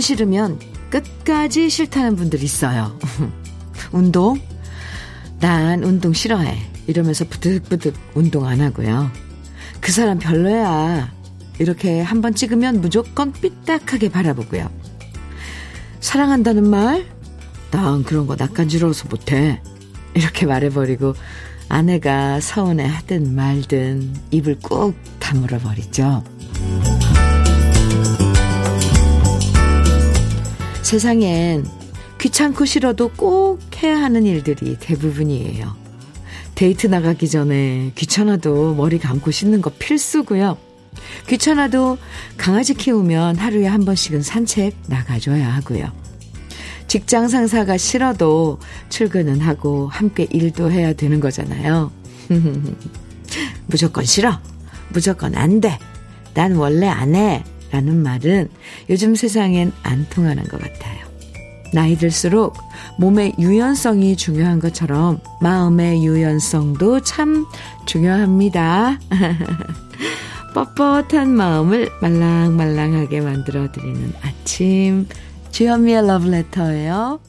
번 싫으면 끝까지 싫다는 분들 있어요. 운동? 난 운동 싫어해. 이러면서 부득부득 운동 안 하고요. 그 사람 별로야. 이렇게 한번 찍으면 무조건 삐딱하게 바라보고요. 사랑한다는 말? 난 그런 거 낯간지러워서 못해. 이렇게 말해버리고 아내가 서운해 하든 말든 입을 꾹 다물어 버리죠. 세상엔 귀찮고 싫어도 꼭 해야 하는 일들이 대부분이에요. 데이트 나가기 전에 귀찮아도 머리 감고 씻는 거 필수고요. 귀찮아도 강아지 키우면 하루에 한 번씩은 산책 나가줘야 하고요. 직장 상사가 싫어도 출근은 하고 함께 일도 해야 되는 거잖아요. 무조건 싫어. 무조건 안 돼. 난 원래 안 해. 라는 말은 요즘 세상엔 안 통하는 것 같아요. 나이 들수록 몸의 유연성이 중요한 것처럼 마음의 유연성도 참 중요합니다. 뻣뻣한 마음을 말랑말랑하게 만들어드리는 아침. 주현미의 러브레터예요.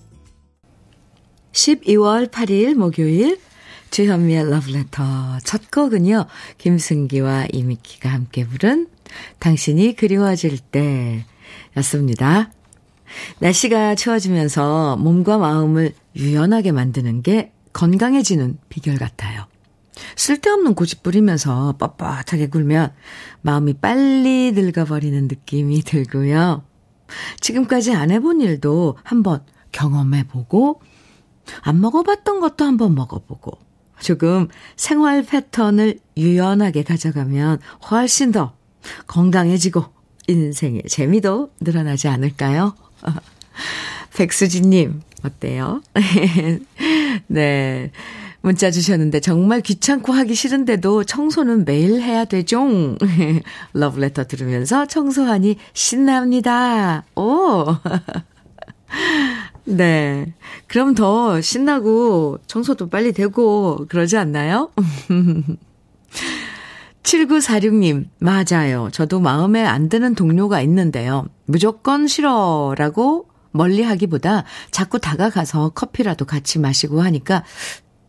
12월 8일 목요일 주현미의 러브레터 첫 곡은요. 김승기와 이미키가 함께 부른 당신이 그리워질 때 였습니다. 날씨가 추워지면서 몸과 마음을 유연하게 만드는 게 건강해지는 비결 같아요. 쓸데없는 고집 부리면서 뻣뻣하게 굴면 마음이 빨리 늙어버리는 느낌이 들고요. 지금까지 안 해본 일도 한번 경험해보고, 안 먹어봤던 것도 한번 먹어보고, 조금 생활 패턴을 유연하게 가져가면 훨씬 더 건강해지고, 인생의 재미도 늘어나지 않을까요? 백수진님, 어때요? 네. 문자 주셨는데 정말 귀찮고 하기 싫은데도 청소는 매일 해야 되죠? 러브레터 들으면서 청소하니 신납니다. 오! 네. 그럼 더 신나고 청소도 빨리 되고 그러지 않나요? 7946님, 맞아요. 저도 마음에 안 드는 동료가 있는데요. 무조건 싫어라고 멀리 하기보다 자꾸 다가가서 커피라도 같이 마시고 하니까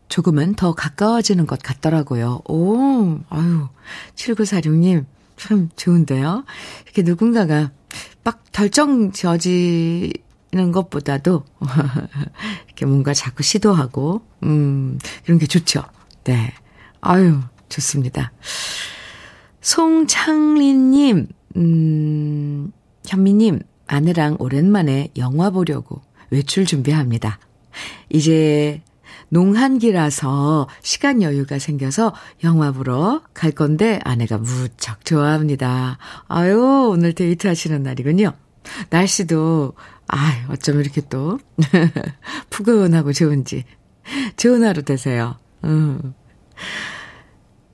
조금은 더 가까워지는 것 같더라고요. 오, 아유, 7946님, 참 좋은데요? 이렇게 누군가가 막 결정 지어지 는 것보다도 이렇게 뭔가 자꾸 시도하고, 음, 이런 게 좋죠. 네. 아유, 좋습니다. 송창린님, 음, 현미님, 아내랑 오랜만에 영화 보려고 외출 준비합니다. 이제 농한기라서 시간 여유가 생겨서 영화 보러 갈 건데 아내가 무척 좋아합니다. 아유, 오늘 데이트 하시는 날이군요. 날씨도, 아유, 어쩜 이렇게 또, 푸근하고 좋은지. 좋은 하루 되세요. 음.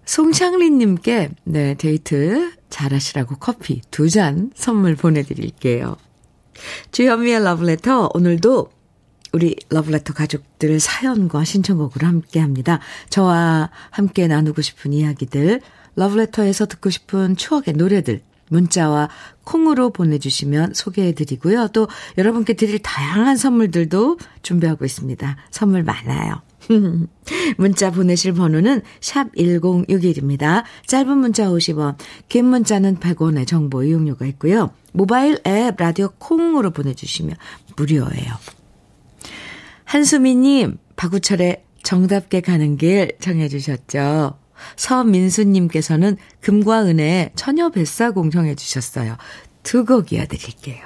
송창린님께, 네, 데이트 잘하시라고 커피 두 잔 선물 보내드릴게요. 주현미의 러브레터, 오늘도 우리 러브레터 가족들 사연과 신청곡으로 함께 합니다. 저와 함께 나누고 싶은 이야기들, 러브레터에서 듣고 싶은 추억의 노래들, 문자와 콩으로 보내주시면 소개해드리고요. 또 여러분께 드릴 다양한 선물들도 준비하고 있습니다. 선물 많아요. 문자 보내실 번호는 샵 1061입니다. 짧은 문자 50원, 긴 문자는 100원의 정보 이용료가 있고요. 모바일 앱 라디오 콩으로 보내주시면 무료예요. 한수미님, 박우철의 정답게 가는 길 정해주셨죠. 서민수님께서는 금과 은의 처녀 뱃사공 정해주셨어요. 두 곡 이어드릴게요.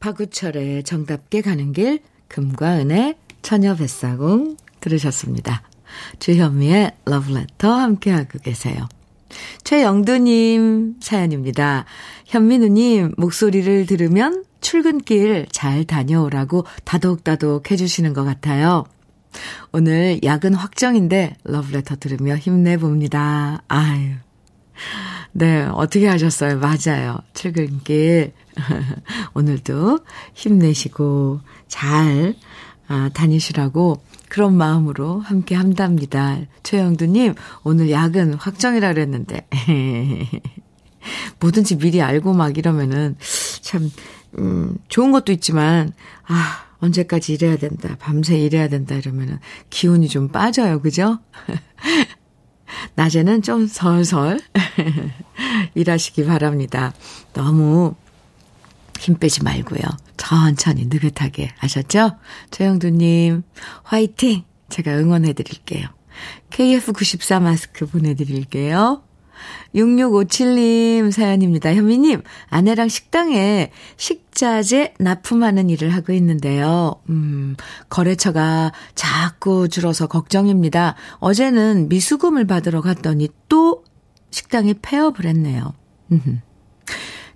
박우철의 정답게 가는 길, 금과 은의 처녀 뱃사공 들으셨습니다. 주현미의 러브레터 함께하고 계세요. 최영두님 사연입니다. 현민우님 목소리를 들으면 출근길 잘 다녀오라고 다독다독 해주시는 것 같아요. 오늘 야근 확정인데 러브레터 들으며 힘내봅니다. 아유. 네, 어떻게 하셨어요? 맞아요. 출근길. 오늘도 힘내시고 잘 아, 다니시라고 그런 마음으로 함께 한답니다. 최영두님, 오늘 야근 확정이라 그랬는데. 뭐든지 미리 알고 막 이러면은 참 음, 좋은 것도 있지만, 아, 언제까지 일해야 된다, 밤새 일해야 된다 이러면은 기운이 좀 빠져요. 그죠? 낮에는 좀 설설 일하시기 바랍니다. 너무 힘 빼지 말고요. 천천히 느긋하게 아셨죠? 최영두님, 화이팅! 제가 응원해 드릴게요. KF94 마스크 보내드릴게요. 6657님 사연입니다. 현미님, 아내랑 식당에 식자재 납품하는 일을 하고 있는데요. 음, 거래처가 자꾸 줄어서 걱정입니다. 어제는 미수금을 받으러 갔더니 또 식당이 폐업을 했네요.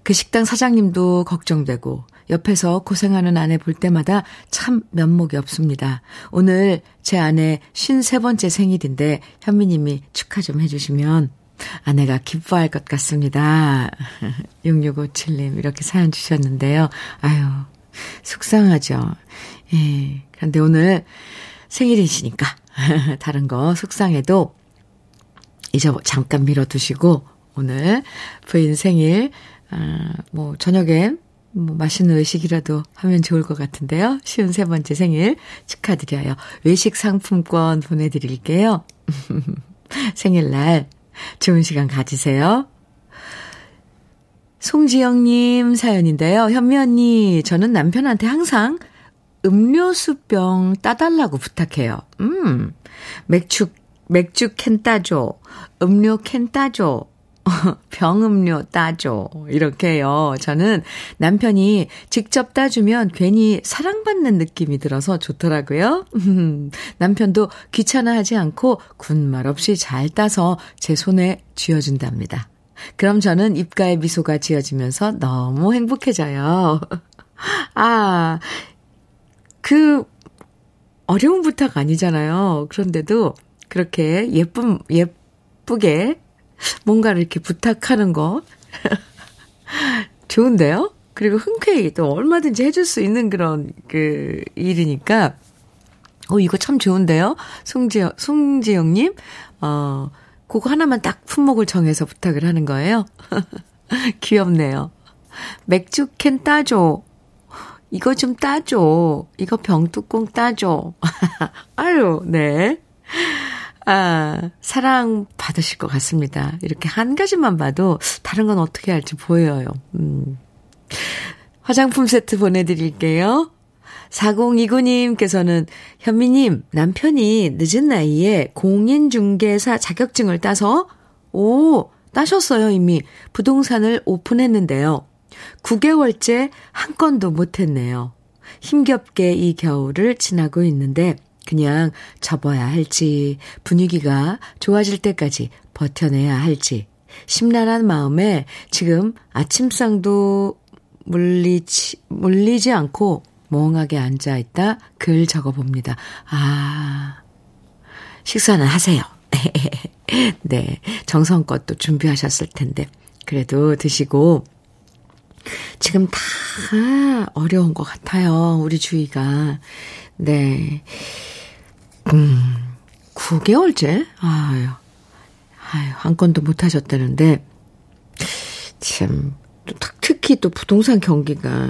그 식당 사장님도 걱정되고 옆에서 고생하는 아내 볼 때마다 참 면목이 없습니다. 오늘 제 아내 53번째 생일인데 현미님이 축하 좀 해주시면 아내가 기뻐할 것 같습니다. 6657님 이렇게 사연 주셨는데요. 아유 속상하죠. 예. 그런데 오늘 생일이시니까 다른 거 속상해도 이제 잠깐 미뤄두시고 오늘 부인 생일 아, 뭐 저녁에 뭐 맛있는 외식이라도 하면 좋을 것 같은데요. 쉬운 세 번째 생일 축하드려요. 외식 상품권 보내드릴게요. 생일날 좋은 시간 가지세요. 송지영님 사연인데요. 현미 언니, 저는 남편한테 항상 음료수병 따달라고 부탁해요. 음, 맥주, 맥주 캔 따줘. 음료 캔 따줘. 병음료 따줘. 이렇게요. 저는 남편이 직접 따주면 괜히 사랑받는 느낌이 들어서 좋더라고요. 남편도 귀찮아하지 않고 군말 없이 잘 따서 제 손에 쥐어준답니다. 그럼 저는 입가에 미소가 지어지면서 너무 행복해져요. 아, 그, 어려운 부탁 아니잖아요. 그런데도 그렇게 예쁨, 예쁘게 뭔가를 이렇게 부탁하는 거. 좋은데요? 그리고 흔쾌히 또 얼마든지 해줄 수 있는 그런 그 일이니까, 어, 이거 참 좋은데요? 송지영, 송지영님, 어, 그거 하나만 딱 품목을 정해서 부탁을 하는 거예요. 귀엽네요. 맥주 캔 따줘. 이거 좀 따줘. 이거 병뚜껑 따줘. 아유, 네. 아, 사랑 받으실 것 같습니다. 이렇게 한 가지만 봐도 다른 건 어떻게 할지 보여요. 음. 화장품 세트 보내드릴게요. 4029님께서는 현미님, 남편이 늦은 나이에 공인중개사 자격증을 따서, 오, 따셨어요, 이미. 부동산을 오픈했는데요. 9개월째 한 건도 못했네요. 힘겹게 이 겨울을 지나고 있는데, 그냥 접어야 할지, 분위기가 좋아질 때까지 버텨내야 할지, 심란한 마음에 지금 아침상도 물리지, 물리지 않고 멍하게 앉아있다 글 적어봅니다. 아, 식사는 하세요. 네, 정성껏 또 준비하셨을 텐데. 그래도 드시고, 지금 다 어려운 것 같아요. 우리 주위가. 네. 음, 9개월째? 아유, 아유, 한 건도 못 하셨다는데, 참, 또 특히 또 부동산 경기가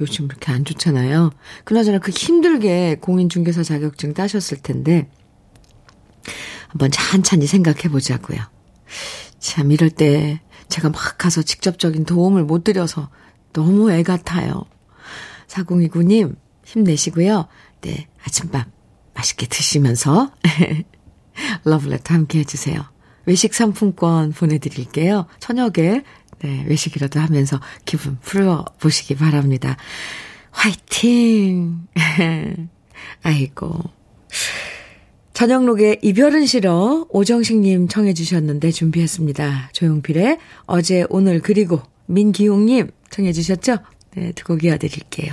요즘 그렇게 안 좋잖아요. 그나저나 그 힘들게 공인중개사 자격증 따셨을 텐데, 한번 찬찬히 생각해 보자고요. 참, 이럴 때 제가 막 가서 직접적인 도움을 못 드려서 너무 애 같아요. 4029님, 힘내시고요. 네, 아침밥 맛있게 드시면서 러블레터 함께 해주세요. 외식 상품권 보내드릴게요. 저녁에 네, 외식이라도 하면서 기분 풀어보시기 바랍니다. 화이팅! 아이고. 저녁록에 이별은 싫어 오정식님 청해 주셨는데 준비했습니다. 조용필의 어제 오늘 그리고 민기용님 청해 주셨죠? 네, 두 곡 이어드릴게요.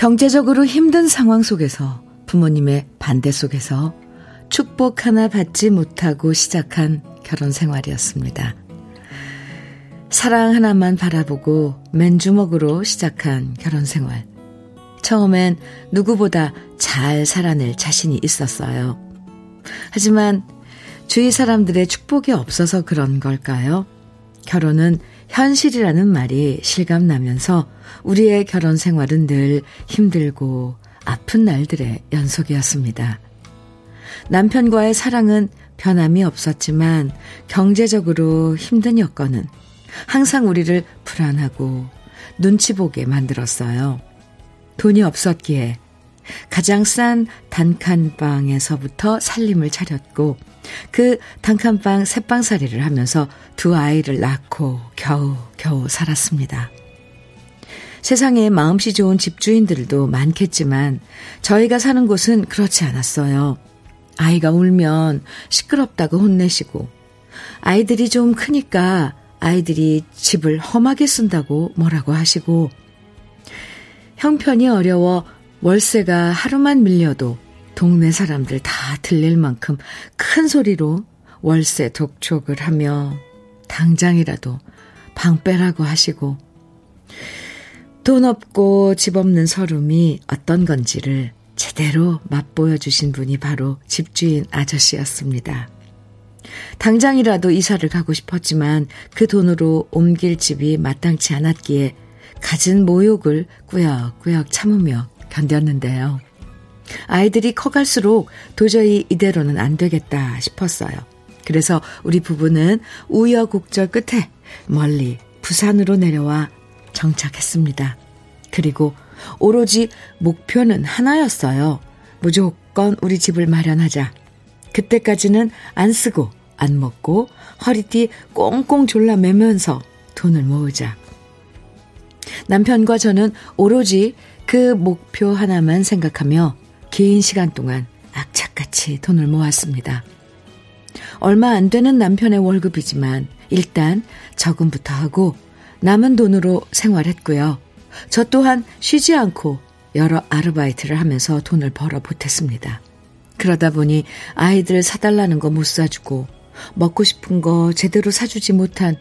경제적으로 힘든 상황 속에서 부모님의 반대 속에서 축복 하나 받지 못하고 시작한 결혼 생활이었습니다. 사랑 하나만 바라보고 맨주먹으로 시작한 결혼 생활. 처음엔 누구보다 잘 살아낼 자신이 있었어요. 하지만 주위 사람들의 축복이 없어서 그런 걸까요? 결혼은 현실이라는 말이 실감나면서 우리의 결혼 생활은 늘 힘들고 아픈 날들의 연속이었습니다. 남편과의 사랑은 변함이 없었지만 경제적으로 힘든 여건은 항상 우리를 불안하고 눈치 보게 만들었어요. 돈이 없었기에 가장 싼 단칸방에서부터 살림을 차렸고 그 단칸방 새방살이를 하면서 두 아이를 낳고 겨우 겨우 살았습니다. 세상에 마음씨 좋은 집주인들도 많겠지만 저희가 사는 곳은 그렇지 않았어요. 아이가 울면 시끄럽다고 혼내시고 아이들이 좀 크니까 아이들이 집을 험하게 쓴다고 뭐라고 하시고 형편이 어려워 월세가 하루만 밀려도 동네 사람들 다 들릴 만큼 큰 소리로 월세 독촉을 하며 당장이라도 방 빼라고 하시고 돈 없고 집 없는 서름이 어떤 건지를 제대로 맛보여 주신 분이 바로 집주인 아저씨였습니다. 당장이라도 이사를 가고 싶었지만 그 돈으로 옮길 집이 마땅치 않았기에 갖은 모욕을 꾸역꾸역 참으며 견뎠는데요. 아이들이 커갈수록 도저히 이대로는 안 되겠다 싶었어요. 그래서 우리 부부는 우여곡절 끝에 멀리 부산으로 내려와 정착했습니다. 그리고 오로지 목표는 하나였어요. 무조건 우리 집을 마련하자. 그때까지는 안 쓰고 안 먹고 허리띠 꽁꽁 졸라 매면서 돈을 모으자. 남편과 저는 오로지 그 목표 하나만 생각하며 긴 시간 동안 악착같이 돈을 모았습니다. 얼마 안 되는 남편의 월급이지만 일단 저금부터 하고 남은 돈으로 생활했고요. 저 또한 쉬지 않고 여러 아르바이트를 하면서 돈을 벌어 보탰습니다. 그러다 보니 아이들 사달라는 거 못 사주고 먹고 싶은 거 제대로 사주지 못한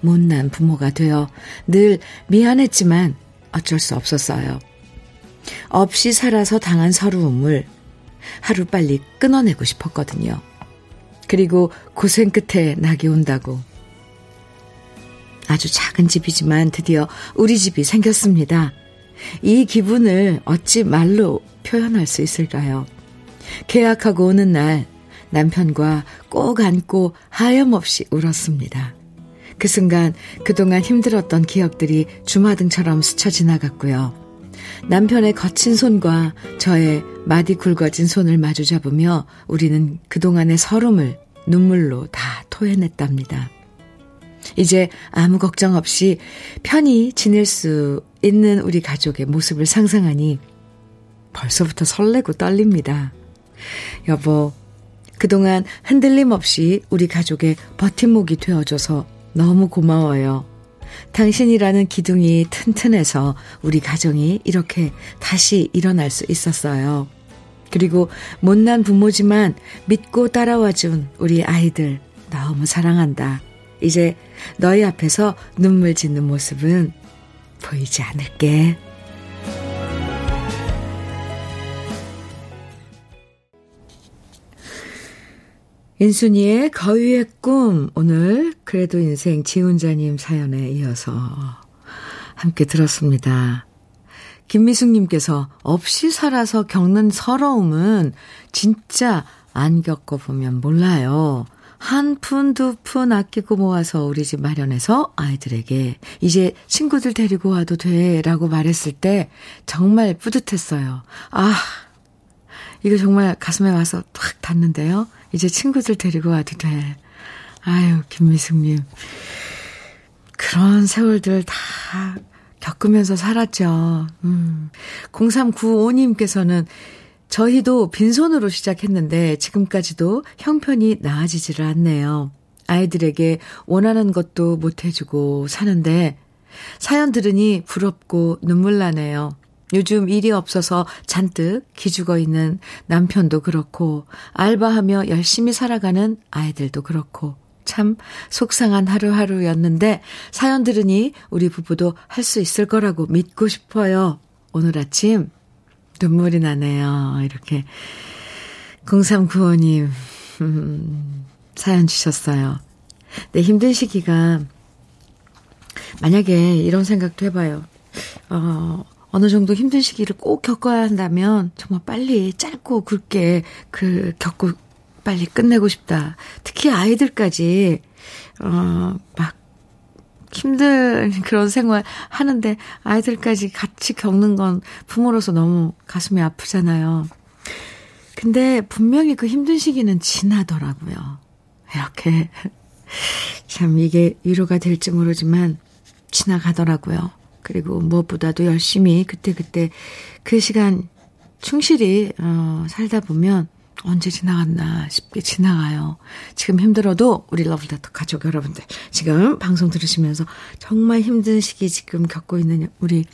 못난 부모가 되어 늘 미안했지만 어쩔 수 없었어요. 없이 살아서 당한 서러움을 하루빨리 끊어내고 싶었거든요. 그리고 고생 끝에 낙이 온다고. 아주 작은 집이지만 드디어 우리 집이 생겼습니다. 이 기분을 어찌 말로 표현할 수 있을까요? 계약하고 오는 날 남편과 꼭 안고 하염없이 울었습니다. 그 순간 그동안 힘들었던 기억들이 주마등처럼 스쳐 지나갔고요. 남편의 거친 손과 저의 마디 굵어진 손을 마주 잡으며 우리는 그동안의 서름을 눈물로 다 토해냈답니다. 이제 아무 걱정 없이 편히 지낼 수 있는 우리 가족의 모습을 상상하니 벌써부터 설레고 떨립니다. 여보, 그동안 흔들림 없이 우리 가족의 버팀목이 되어줘서 너무 고마워요. 당신이라는 기둥이 튼튼해서 우리 가정이 이렇게 다시 일어날 수 있었어요. 그리고 못난 부모지만 믿고 따라와준 우리 아이들 너무 사랑한다. 이제 너희 앞에서 눈물 짓는 모습은 보이지 않을게. 인순이의 거위의 꿈 오늘 그래도 인생 지훈자님 사연에 이어서 함께 들었습니다. 김미숙님께서 없이 살아서 겪는 서러움은 진짜 안 겪어보면 몰라요. 한 푼, 두 푼 아끼고 모아서 우리 집 마련해서 아이들에게 이제 친구들 데리고 와도 돼 라고 말했을 때 정말 뿌듯했어요. 아, 이거 정말 가슴에 와서 탁 닿는데요. 이제 친구들 데리고 와도 돼. 아유, 김미숙님. 그런 세월들 다 겪으면서 살았죠. 음. 0395님께서는 저희도 빈손으로 시작했는데 지금까지도 형편이 나아지지를 않네요. 아이들에게 원하는 것도 못 해주고 사는데 사연 들으니 부럽고 눈물 나네요. 요즘 일이 없어서 잔뜩 기죽어 있는 남편도 그렇고 알바하며 열심히 살아가는 아이들도 그렇고 참 속상한 하루하루였는데 사연 들으니 우리 부부도 할 수 있을 거라고 믿고 싶어요. 오늘 아침 눈물이 나네요. 이렇게 0395님 음, 사연 주셨어요. 네, 힘든 시기가 만약에 이런 생각도 해봐요. 어, 어느 정도 힘든 시기를 꼭 겪어야 한다면 정말 빨리 짧고 굵게 그 겪고 빨리 끝내고 싶다. 특히 아이들까지 어, 막 힘든 그런 생활 하는데 아이들까지 같이 겪는 건 부모로서 너무 가슴이 아프잖아요. 근데 분명히 그 힘든 시기는 지나더라고요. 이렇게 참 이게 위로가 될지 모르지만 지나가더라고요. 그리고 무엇보다도 열심히 그때 그때 그 시간 충실히 어, 살다 보면 언제 지나갔나 싶게 지나가요. 지금 힘들어도 우리 러블레터 가족 여러분들 지금 방송 들으시면서 정말 힘든 시기 지금 겪고 있는 우리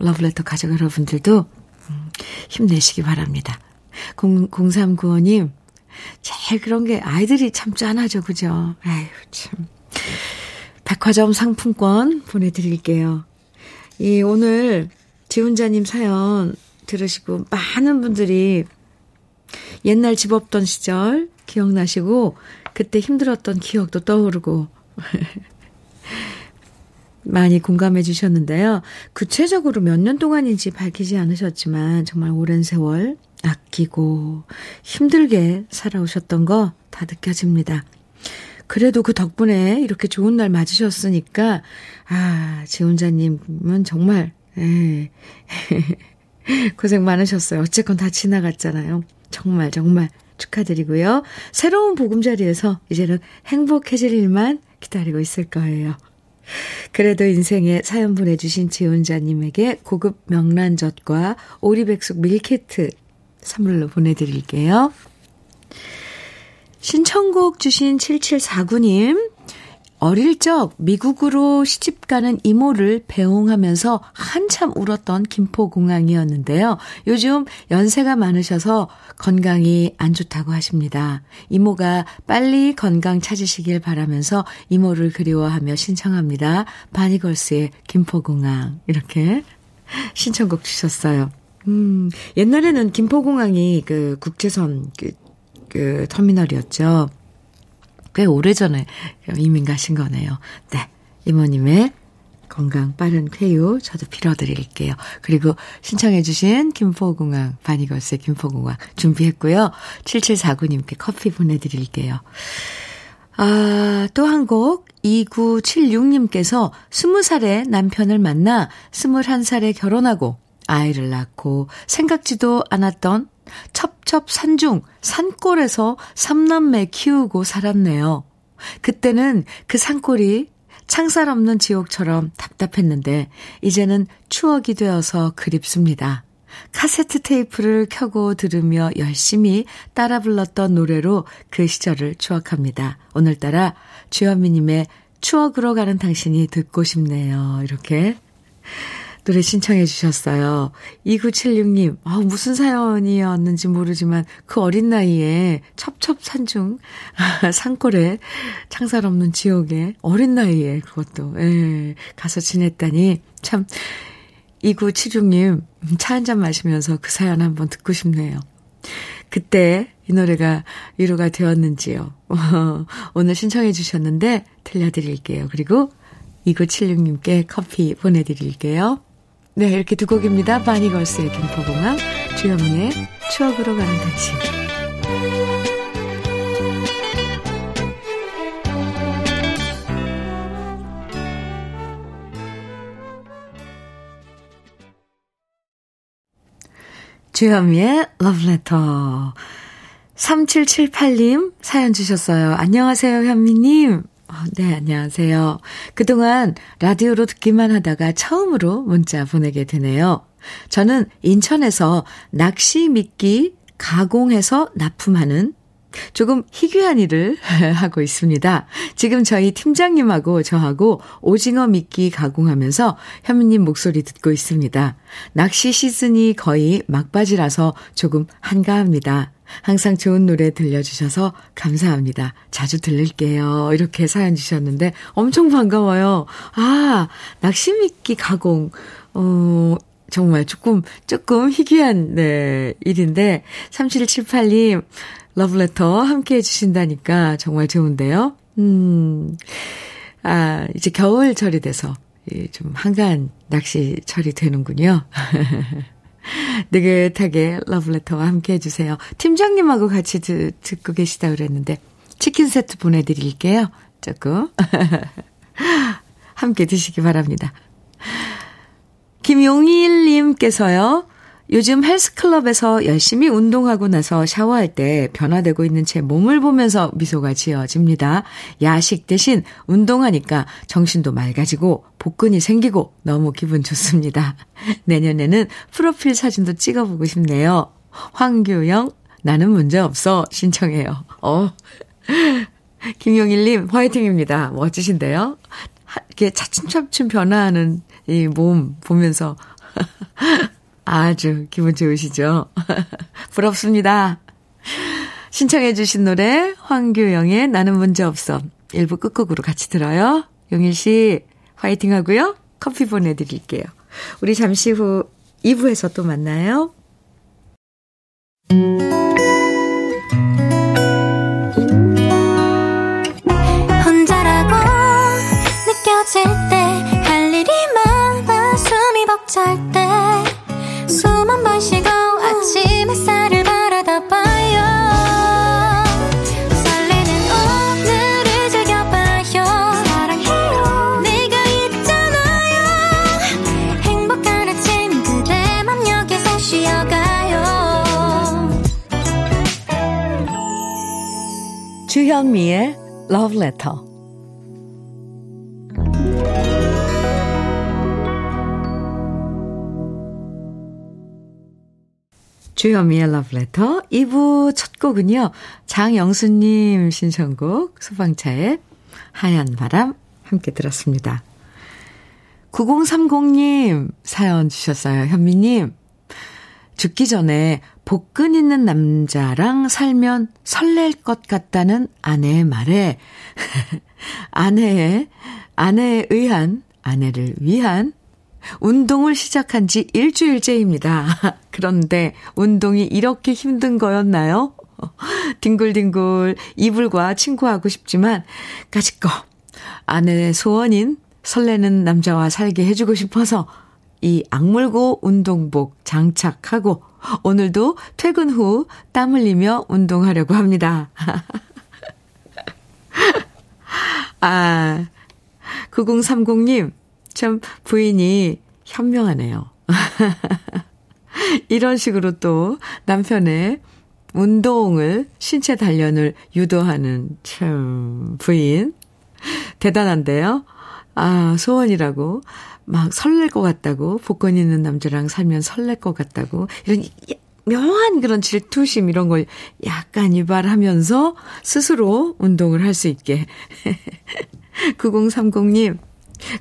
러블레터 가족 여러분들도 음, 힘내시기 바랍니다. 0, 0395님 제일 그런 게 아이들이 참 짠하죠. 그죠? 아유 참. 백화점 상품권 보내드릴게요. 이 오늘 지훈자님 사연 들으시고 많은 분들이 옛날 집 없던 시절 기억나시고 그때 힘들었던 기억도 떠오르고 많이 공감해 주셨는데요. 구체적으로 몇 년 동안인지 밝히지 않으셨지만 정말 오랜 세월 아끼고 힘들게 살아오셨던 거 다 느껴집니다. 그래도 그 덕분에 이렇게 좋은 날 맞으셨으니까, 아, 지훈자님은 정말, 에 고생 많으셨어요. 어쨌건 다 지나갔잖아요. 정말 정말 축하드리고요. 새로운 보금자리에서 이제는 행복해질 일만 기다리고 있을 거예요. 그래도 인생에 사연 보내주신 지원자님에게 고급 명란젓과 오리백숙 밀키트 선물로 보내드릴게요. 신청곡 주신 7749님, 어릴 적 미국으로 시집 가는 이모를 배웅하면서 한참 울었던 김포공항이었는데요. 요즘 연세가 많으셔서 건강이 안 좋다고 하십니다. 이모가 빨리 건강 찾으시길 바라면서 이모를 그리워하며 신청합니다. 바니걸스의 김포공항. 이렇게 신청곡 주셨어요. 음, 옛날에는 김포공항이 그 국제선 그, 그 터미널이었죠. 꽤 오래전에 이민 가신 거네요. 네. 이모님의 건강 빠른 쾌유 저도 빌어드릴게요. 그리고 신청해주신 김포공항, 바니걸스의 김포공항 준비했고요. 7749님께 커피 보내드릴게요. 아, 또 한 곡, 2976님께서 20살에 남편을 만나 21살에 결혼하고 아이를 낳고 생각지도 않았던 첩첩산중 산골에서 삼남매 키우고 살았네요. 그때는 그 산골이 창살 없는 지옥처럼 답답했는데 이제는 추억이 되어서 그립습니다. 카세트 테이프를 켜고 들으며 열심히 따라 불렀던 노래로 그 시절을 추억합니다. 오늘따라 주현미님의 추억으로 가는 당신이 듣고 싶네요. 이렇게 노래 신청해 주셨어요. 2976님, 아, 무슨 사연이었는지 모르지만 그 어린 나이에 첩첩산중, 산골에 창살 없는 지옥에 어린 나이에 그것도, 예, 가서 지냈다니 참 2976님, 차 한 잔 마시면서 그 사연 한번 듣고 싶네요. 그때 이 노래가 위로가 되었는지요. 오늘 신청해 주셨는데 들려드릴게요. 그리고 2976님께 커피 보내드릴게요. 네, 이렇게 두 곡입니다. 바니걸스의 김포공항, 주현미의 추억으로 가는 당신. 주현미의 러브레터. 3778님 사연 주셨어요. 안녕하세요, 현미님. 어, 네, 안녕하세요. 그동안 라디오로 듣기만 하다가 처음으로 문자 보내게 되네요. 저는 인천에서 낚시 미끼 가공해서 납품하는 조금 희귀한 일을 하고 있습니다. 지금 저희 팀장님하고 저하고 오징어 미끼 가공하면서 현미님 목소리 듣고 있습니다. 낚시 시즌이 거의 막바지라서 조금 한가합니다. 항상 좋은 노래 들려주셔서 감사합니다. 자주 들릴게요. 이렇게 사연 주셨는데 엄청 반가워요. 아, 낚시 미끼 가공. 어, 정말 조금, 조금 희귀한, 네, 일인데, 3778님, 러브레터 함께 해주신다니까 정말 좋은데요. 음, 아, 이제 겨울철이 돼서 좀 한가한 낚시철이 되는군요. 느긋하게 러브레터와 함께 해주세요. 팀장님하고 같이 듣, 듣고 계시다 그랬는데 치킨 세트 보내드릴게요. 조금. 함께 드시기 바랍니다. 김용일님께서요. 요즘 헬스클럽에서 열심히 운동하고 나서 샤워할 때 변화되고 있는 제 몸을 보면서 미소가 지어집니다. 야식 대신 운동하니까 정신도 맑아지고 복근이 생기고 너무 기분 좋습니다. 내년에는 프로필 사진도 찍어보고 싶네요. 황규영, 나는 문제 없어. 신청해요. 어. 김용일님, 화이팅입니다. 멋지신데요? 이렇게 차츰차츰 변화하는 이 몸 보면서 아주 기분 좋으시죠? 부럽습니다. 신청해 주신 노래 황규영의 나는 문제 없어 1부 끝곡으로 같이 들어요. 용일 씨 화이팅 하고요. 커피 보내드릴게요. 우리 잠시 후 2부에서 또 만나요. 혼자라고 느껴질 때 할 일이 많아 숨이 벅찰 때 주현미의 Love Letter. 주현미의 Love Letter 2부 첫 곡은요. 장영수님 신청곡 소방차의 하얀 바람 함께 들었습니다. 9030님 사연 주셨어요. 현미님. 죽기 전에 복근 있는 남자랑 살면 설렐 것 같다는 아내의 말에 아내의 아내에 의한 아내를 위한 운동을 시작한 지 일주일째입니다. 그런데 운동이 이렇게 힘든 거였나요? 뒹굴뒹굴 이불과 친구하고 싶지만 까짓거 아내의 소원인 설레는 남자와 살게 해주고 싶어서 이 악물고 운동복 장착하고 오늘도 퇴근 후 땀 흘리며 운동하려고 합니다. 아, 9030님, 참 부인이 현명하네요. 이런 식으로 또 남편의 운동을, 신체 단련을 유도하는 참 부인. 대단한데요? 아, 소원이라고. 막 설렐 것 같다고, 복권 있는 남자랑 살면 설렐 것 같다고, 이런 묘한 그런 질투심 이런 걸 약간 유발하면서 스스로 운동을 할 수 있게. 9030님,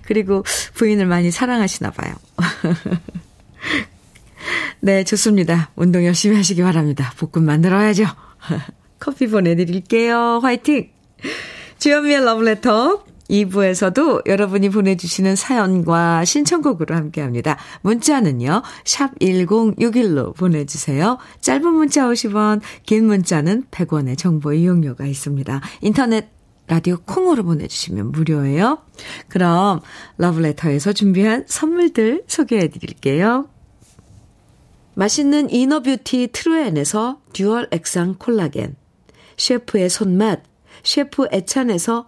그리고 부인을 많이 사랑하시나 봐요. 네, 좋습니다. 운동 열심히 하시기 바랍니다. 복근 만들어야죠. 커피 보내드릴게요. 화이팅! 주현미의 러브레터 2부에서도 여러분이 보내주시는 사연과 신청곡으로 함께 합니다. 문자는요, 샵 1061로 보내주세요. 짧은 문자 50원, 긴 문자는 100원의 정보 이용료가 있습니다. 인터넷 라디오 콩으로 보내주시면 무료예요. 그럼 러브레터에서 준비한 선물들 소개해 드릴게요. 맛있는 이너뷰티 트루엔에서 듀얼 액상 콜라겐, 셰프의 손맛, 셰프 애찬에서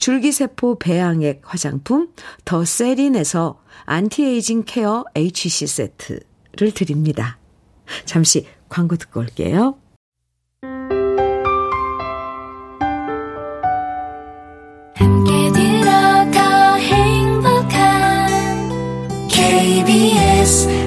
줄기세포 배양액 화장품 더 세린에서 anti-aging care HC 세트를 드립니다. 잠시 광고 듣고 올게요. 함께 들어가 행복한 KBS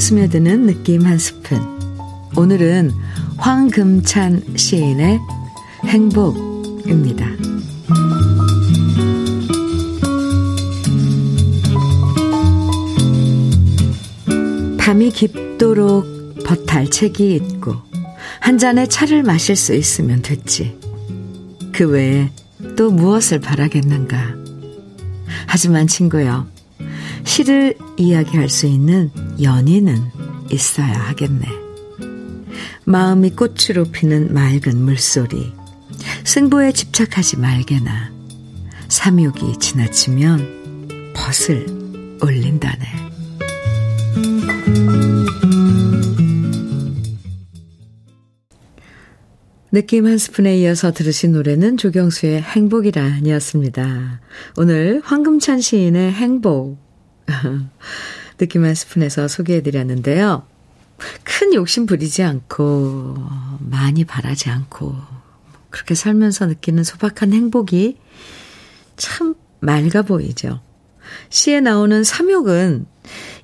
스며드는 느낌 한 스푼. 오늘은 황금찬 시인의 행복입니다. 밤이 깊도록 버탈책이 있고 한 잔의 차를 마실 수 있으면 됐지. 그 외에 또 무엇을 바라겠는가. 하지만 친구여, 시를 이야기할 수 있는 연인은 있어야 하겠네. 마음이 꽃으로 피는 맑은 물소리, 승부에 집착하지 말게나. 삼육이 지나치면 벗을 올린다네. 느낌 한 스푼에 이어서 들으신 노래는 조경수의 행복이라 아니었습니다. 오늘 황금찬 시인의 행복. 느낌 한 스푼에서 소개해드렸는데요. 큰 욕심 부리지 않고, 많이 바라지 않고, 그렇게 살면서 느끼는 소박한 행복이 참 맑아 보이죠. 시에 나오는 삼욕은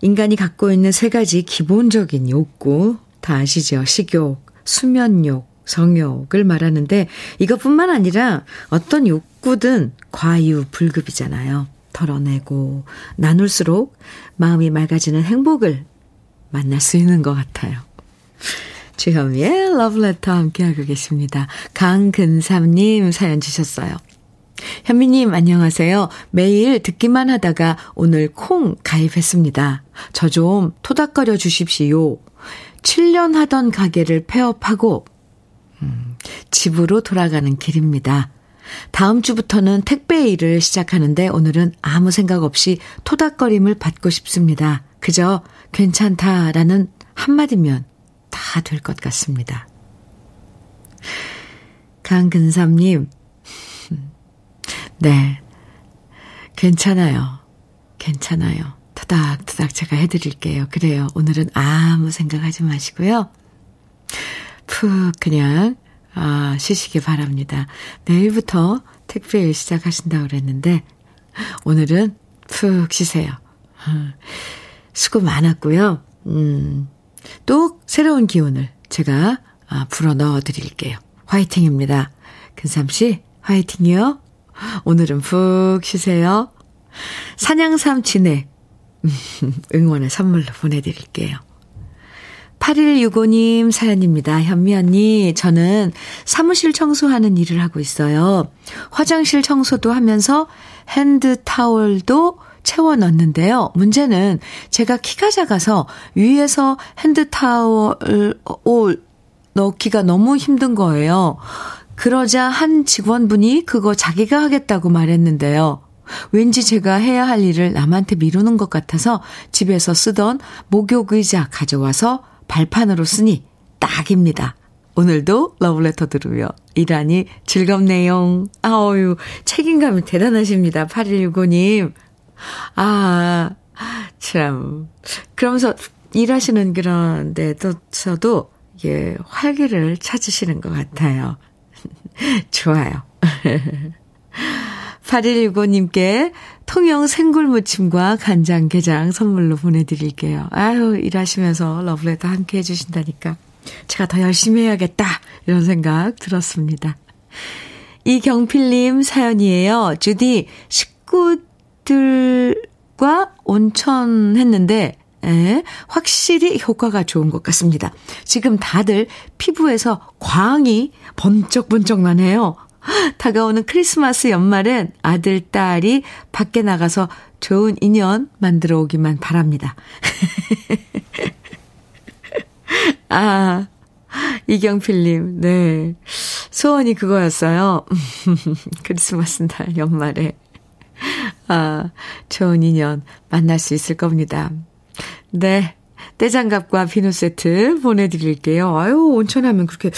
인간이 갖고 있는 세 가지 기본적인 욕구, 다 아시죠? 식욕, 수면욕, 성욕을 말하는데 이것뿐만 아니라 어떤 욕구든 과유불급이잖아요. 털어내고 나눌수록 마음이 맑아지는 행복을 만날 수 있는 것 같아요. 주현미의 러브레터 함께하고 계십니다. 강근삼님 사연 주셨어요. 현미님, 안녕하세요. 매일 듣기만 하다가 오늘 콩 가입했습니다. 저 좀 토닥거려 주십시오. 7년 하던 가게를 폐업하고 음, 집으로 돌아가는 길입니다. 다음 주부터는 택배 일을 시작하는데 오늘은 아무 생각 없이 토닥거림을 받고 싶습니다. 그저 괜찮다라는 한마디면 다 될 것 같습니다. 강근삼님, 네. 괜찮아요. 괜찮아요. 토닥토닥 제가 해드릴게요. 그래요. 오늘은 아무 생각하지 마시고요. 푹 그냥 아, 쉬시기 바랍니다. 내일부터 택배일 시작하신다고 그랬는데 오늘은 푹 쉬세요. 아, 수고 많았고요. 음, 또 새로운 기운을 제가 아, 불어 넣어 드릴게요. 화이팅입니다. 근삼 씨, 화이팅이요. 오늘은 푹 쉬세요. 사냥삼 진해 응원의 선물로 보내드릴게요. 8165님 사연입니다. 현미 언니, 저는 사무실 청소하는 일을 하고 있어요. 화장실 청소도 하면서 핸드 타월도 채워 넣는데요. 문제는 제가 키가 작아서 위에서 핸드 타월을 넣기가 너무 힘든 거예요. 그러자 한 직원분이 그거 자기가 하겠다고 말했는데요. 왠지 제가 해야 할 일을 남한테 미루는 것 같아서 집에서 쓰던 목욕 의자 가져와서 발판으로 쓰니 딱입니다. 오늘도 러브레터 들으며 일하니 즐겁네요. 아유, 책임감이 대단하십니다. 8165님. 아, 참. 그러면서 일하시는 그런 데서도, 예, 활기를 찾으시는 것 같아요. 좋아요. 8165님께 통영 생굴무침과 간장게장 선물로 보내드릴게요. 아유, 일하시면서 러브레터 함께 해주신다니까. 제가 더 열심히 해야겠다. 이런 생각 들었습니다. 이경필님 사연이에요. 주디, 식구들과 온천 했는데, 에, 확실히 효과가 좋은 것 같습니다. 지금 다들 피부에서 광이 번쩍번쩍 나네요. 다가오는 크리스마스 연말엔 아들, 딸이 밖에 나가서 좋은 인연 만들어 오기만 바랍니다. 아, 이경필님, 네. 소원이 그거였어요. 크리스마스 날 연말에. 아, 좋은 인연 만날 수 있을 겁니다. 네. 떼장갑과 비누 세트 보내드릴게요. 아유, 온천하면 그렇게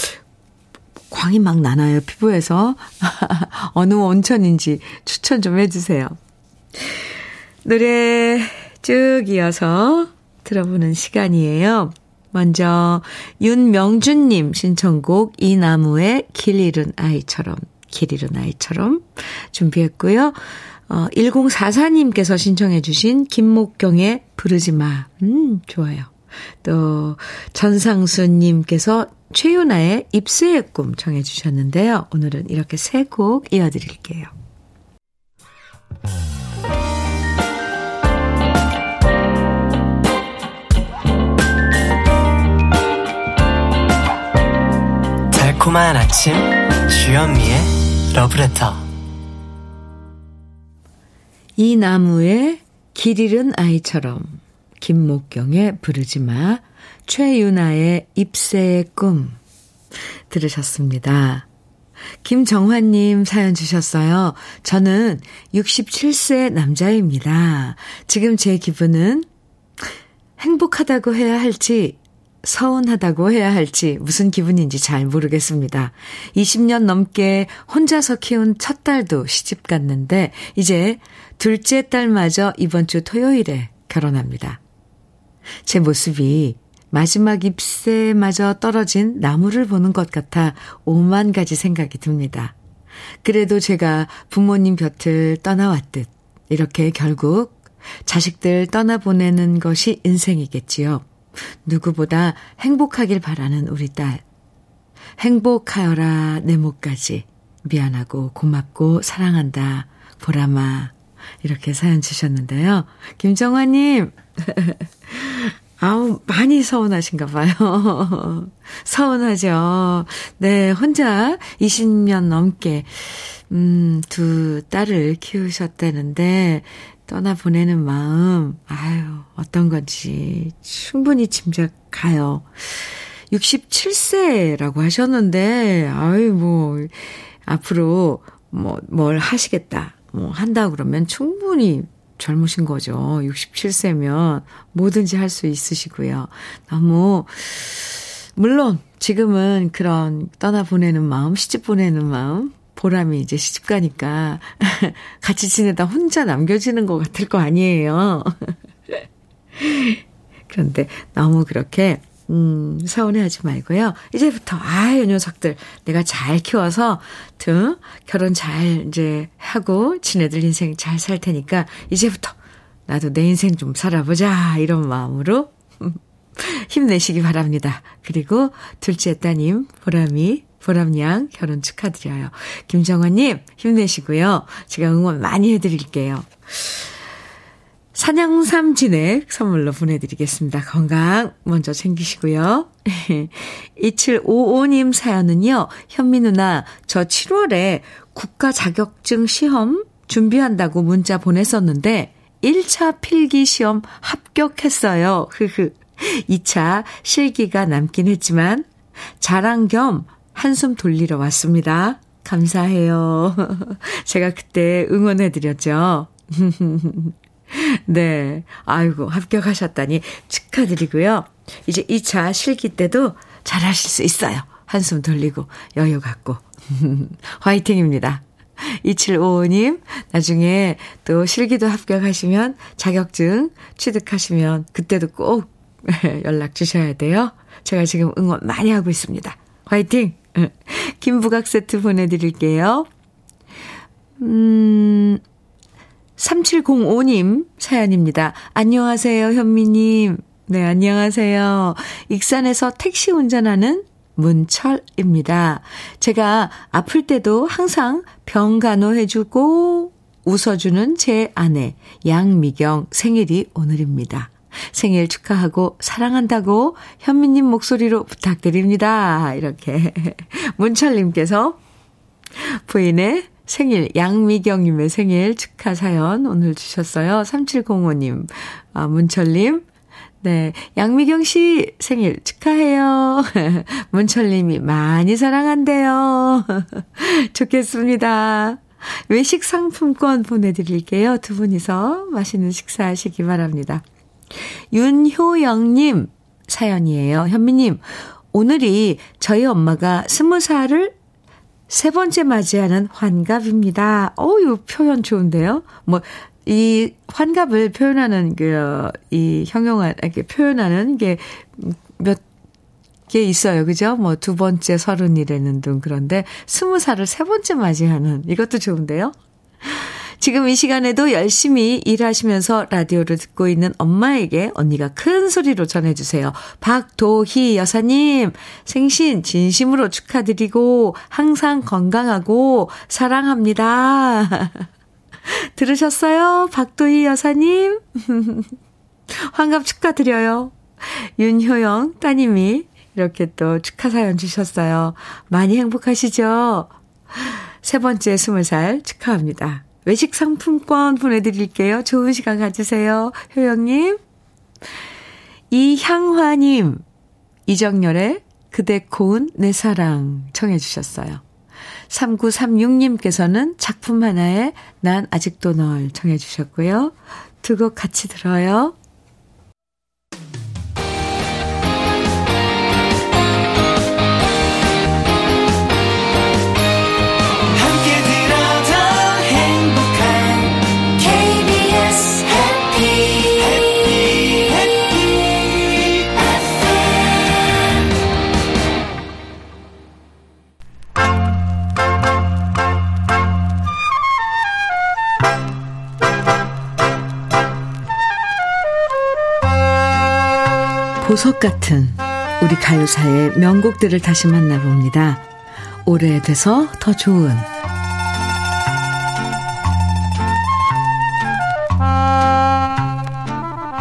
광이 막 나나요, 피부에서. 어느 온천인지 추천 좀 해주세요. 노래 쭉 이어서 들어보는 시간이에요. 먼저 윤명준님 신청곡 이나무의 길 잃은 아이처럼 길 잃은 아이처럼 준비했고요. 어, 1044님께서 신청해 주신 김목경의 부르지 마. 음, 좋아요. 또 전상수님께서 최윤아의 입수의 꿈 청해 주셨는데요. 오늘은 이렇게 세 곡 이어드릴게요. 달콤한 아침 주현미의 러브레터 이 나무의 길 잃은 아이처럼 김목경의 부르지마 최윤아의 입새의 꿈 들으셨습니다. 김정환님 사연 주셨어요. 저는 67세 남자입니다. 지금 제 기분은 행복하다고 해야 할지 서운하다고 해야 할지 무슨 기분인지 잘 모르겠습니다. 20년 넘게 혼자서 키운 첫 딸도 시집 갔는데 이제 둘째 딸마저 이번 주 토요일에 결혼합니다. 제 모습이 마지막 잎새마저 떨어진 나무를 보는 것 같아 오만 가지 생각이 듭니다. 그래도 제가 부모님 곁을 떠나왔듯 이렇게 결국 자식들 떠나보내는 것이 인생이겠지요. 누구보다 행복하길 바라는 우리 딸. 행복하여라 내 목까지. 미안하고 고맙고 사랑한다. 보람아. 이렇게 사연 주셨는데요. 김정화님. 아우, 많이 서운하신가 봐요. 서운하죠. 네, 혼자 20년 넘게, 음, 두 딸을 키우셨다는데, 떠나보내는 마음, 아유, 어떤 건지 충분히 짐작가요. 67세라고 하셨는데, 아유, 뭐, 앞으로 뭐, 뭘 하시겠다, 뭐, 한다 그러면 충분히 젊으신 거죠. 67세면 뭐든지 할 수 있으시고요. 너무, 물론 지금은 그런 떠나보내는 마음, 시집 보내는 마음, 보람이 이제 시집 가니까 같이 지내다 혼자 남겨지는 것 같을 거 아니에요. 그런데 너무 그렇게 음, 서운해하지 말고요. 이제부터, 아, 이 녀석들, 내가 잘 키워서, 등, 결혼 잘, 이제, 하고, 지네들 인생 잘 살 테니까, 이제부터, 나도 내 인생 좀 살아보자, 이런 마음으로, 힘내시기 바랍니다. 그리고, 둘째 따님, 보람이, 보람양, 결혼 축하드려요. 김정환님, 힘내시고요. 제가 응원 많이 해드릴게요. 산양삼 진액 선물로 보내드리겠습니다. 건강 먼저 챙기시고요. 2755님 사연은요. 현미 누나 저 7월에 국가 자격증 시험 준비한다고 문자 보냈었는데 1차 필기 시험 합격했어요. 흐흐. 2차 실기가 남긴 했지만 자랑 겸 한숨 돌리러 왔습니다. 감사해요. 제가 그때 응원해드렸죠. 네. 아이고, 합격하셨다니 축하드리고요. 이제 2차 실기 때도 잘하실 수 있어요. 한숨 돌리고 여유 갖고. 화이팅입니다. 2755님, 나중에 또 실기도 합격하시면 자격증 취득하시면 그때도 꼭 연락 주셔야 돼요. 제가 지금 응원 많이 하고 있습니다. 화이팅! 김부각 세트 보내드릴게요. 음, 3705님 사연입니다. 안녕하세요, 현미님. 네, 안녕하세요. 익산에서 택시 운전하는 문철입니다. 제가 아플 때도 항상 병 간호 해주고 웃어주는 제 아내 양미경 생일이 오늘입니다. 생일 축하하고 사랑한다고 현미님 목소리로 부탁드립니다. 이렇게 문철님께서 부인의 생일, 양미경님의 생일 축하 사연 오늘 주셨어요. 3705님, 아, 문철님. 네. 양미경 씨 생일 축하해요. 문철님이 많이 사랑한대요. 좋겠습니다. 외식 상품권 보내드릴게요. 두 분이서 맛있는 식사하시기 바랍니다. 윤효영님 사연이에요. 현미님, 오늘이 저희 엄마가 스무 살을 세 번째 맞이하는 환갑입니다. 어유 표현 좋은데요? 뭐, 이 환갑을 표현하는 그, 이 형용한, 이렇게 표현하는 게몇개 있어요. 그죠? 뭐 두 번째 서른이라는 등 그런데 스무 살을 세 번째 맞이하는 이것도 좋은데요? 지금 이 시간에도 열심히 일하시면서 라디오를 듣고 있는 엄마에게 언니가 큰 소리로 전해주세요. 박도희 여사님, 생신 진심으로 축하드리고 항상 건강하고 사랑합니다. 들으셨어요? 박도희 여사님? 환갑 축하드려요. 윤효영 따님이 이렇게 또 축하 사연 주셨어요. 많이 행복하시죠? 세 번째 스물 살 축하합니다. 외식 상품권 보내드릴게요. 좋은 시간 가지세요. 효영님. 이향화님. 이정열의 그대 고운 내 사랑 청해주셨어요. 3936님께서는 작품 하나에 난 아직도 널 청해주셨고요. 두 곡 같이 들어요. 보석 같은 우리 가요사의 명곡들을 다시 만나봅니다. 오래돼서 더 좋은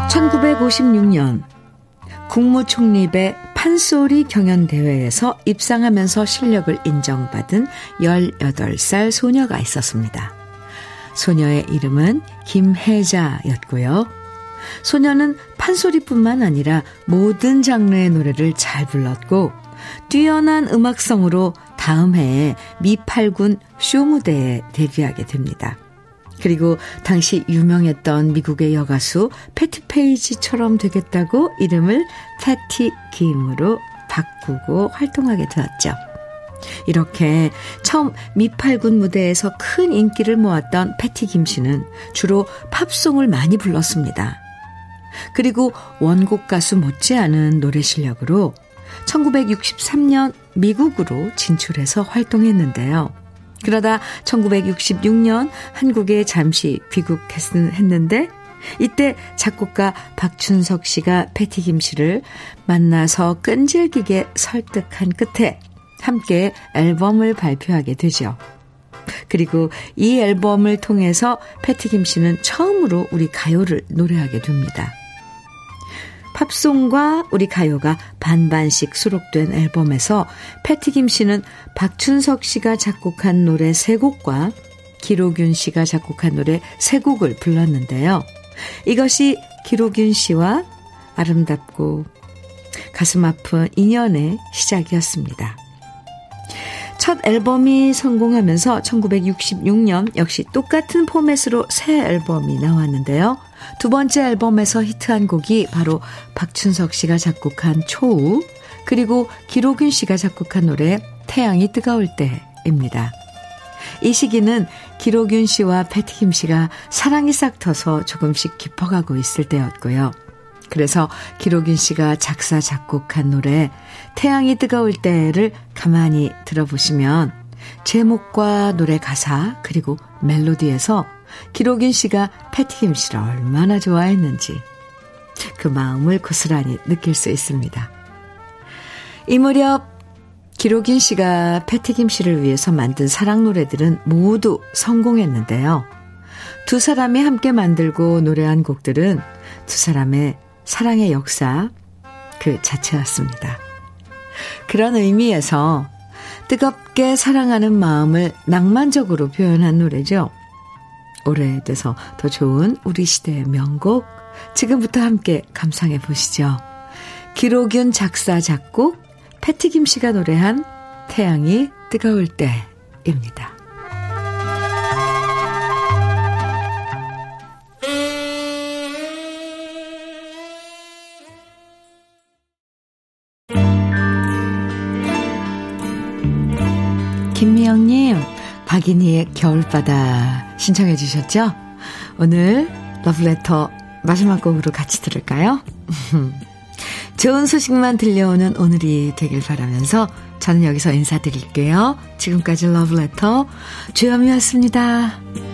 1956년 국무총립의 판소리 경연대회에서 입상하면서 실력을 인정받은 18살 소녀가 있었습니다. 소녀의 이름은 김혜자였고요. 소녀는 판소리뿐만 아니라 모든 장르의 노래를 잘 불렀고 뛰어난 음악성으로 다음 해에 미팔군 쇼 무대에 데뷔하게 됩니다. 그리고 당시 유명했던 미국의 여가수 패티 페이지처럼 되겠다고 이름을 패티 김으로 바꾸고 활동하게 되었죠. 이렇게 처음 미팔군 무대에서 큰 인기를 모았던 패티 김 씨는 주로 팝송을 많이 불렀습니다. 그리고 원곡 가수 못지않은 노래 실력으로 1963년 미국으로 진출해서 활동했는데요. 그러다 1966년 한국에 잠시 귀국했는데 이때 작곡가 박춘석 씨가 패티 김 씨를 만나서 끈질기게 설득한 끝에 함께 앨범을 발표하게 되죠. 그리고 이 앨범을 통해서 패티 김 씨는 처음으로 우리 가요를 노래하게 됩니다. 팝송과 우리 가요가 반반씩 수록된 앨범에서 패티김 씨는 박춘석 씨가 작곡한 노래 세 곡과 기로균 씨가 작곡한 노래 세 곡을 불렀는데요. 이것이 기록윤 씨와 아름답고 가슴 아픈 인연의 시작이었습니다. 첫 앨범이 성공하면서 1966년 역시 똑같은 포맷으로 새 앨범이 나왔는데요. 두 번째 앨범에서 히트한 곡이 바로 박춘석 씨가 작곡한 초우, 그리고 기록윤 씨가 작곡한 노래 태양이 뜨거울 때입니다. 이 시기는 기록윤 씨와 패티김 씨가 사랑이 싹 터서 조금씩 깊어가고 있을 때였고요. 그래서 기록윤 씨가 작사, 작곡한 노래, 태양이 뜨거울 때를 가만히 들어보시면 제목과 노래 가사, 그리고 멜로디에서 기록윤 씨가 패티김 씨를 얼마나 좋아했는지 그 마음을 고스란히 느낄 수 있습니다. 이 무렵 기록윤 씨가 패티김 씨를 위해서 만든 사랑 노래들은 모두 성공했는데요. 두 사람이 함께 만들고 노래한 곡들은 두 사람의 사랑의 역사 그 자체였습니다. 그런 의미에서 뜨겁게 사랑하는 마음을 낭만적으로 표현한 노래죠. 오래돼서 더 좋은 우리 시대의 명곡 지금부터 함께 감상해 보시죠. 기록윤 작사 작곡 패티김 씨가 노래한 태양이 뜨거울 때입니다. 김미영님, 박인희의 겨울바다 신청해 주셨죠? 오늘 러브레터 마지막 곡으로 같이 들을까요? 좋은 소식만 들려오는 오늘이 되길 바라면서 저는 여기서 인사드릴게요. 지금까지 러브레터 주현미였습니다.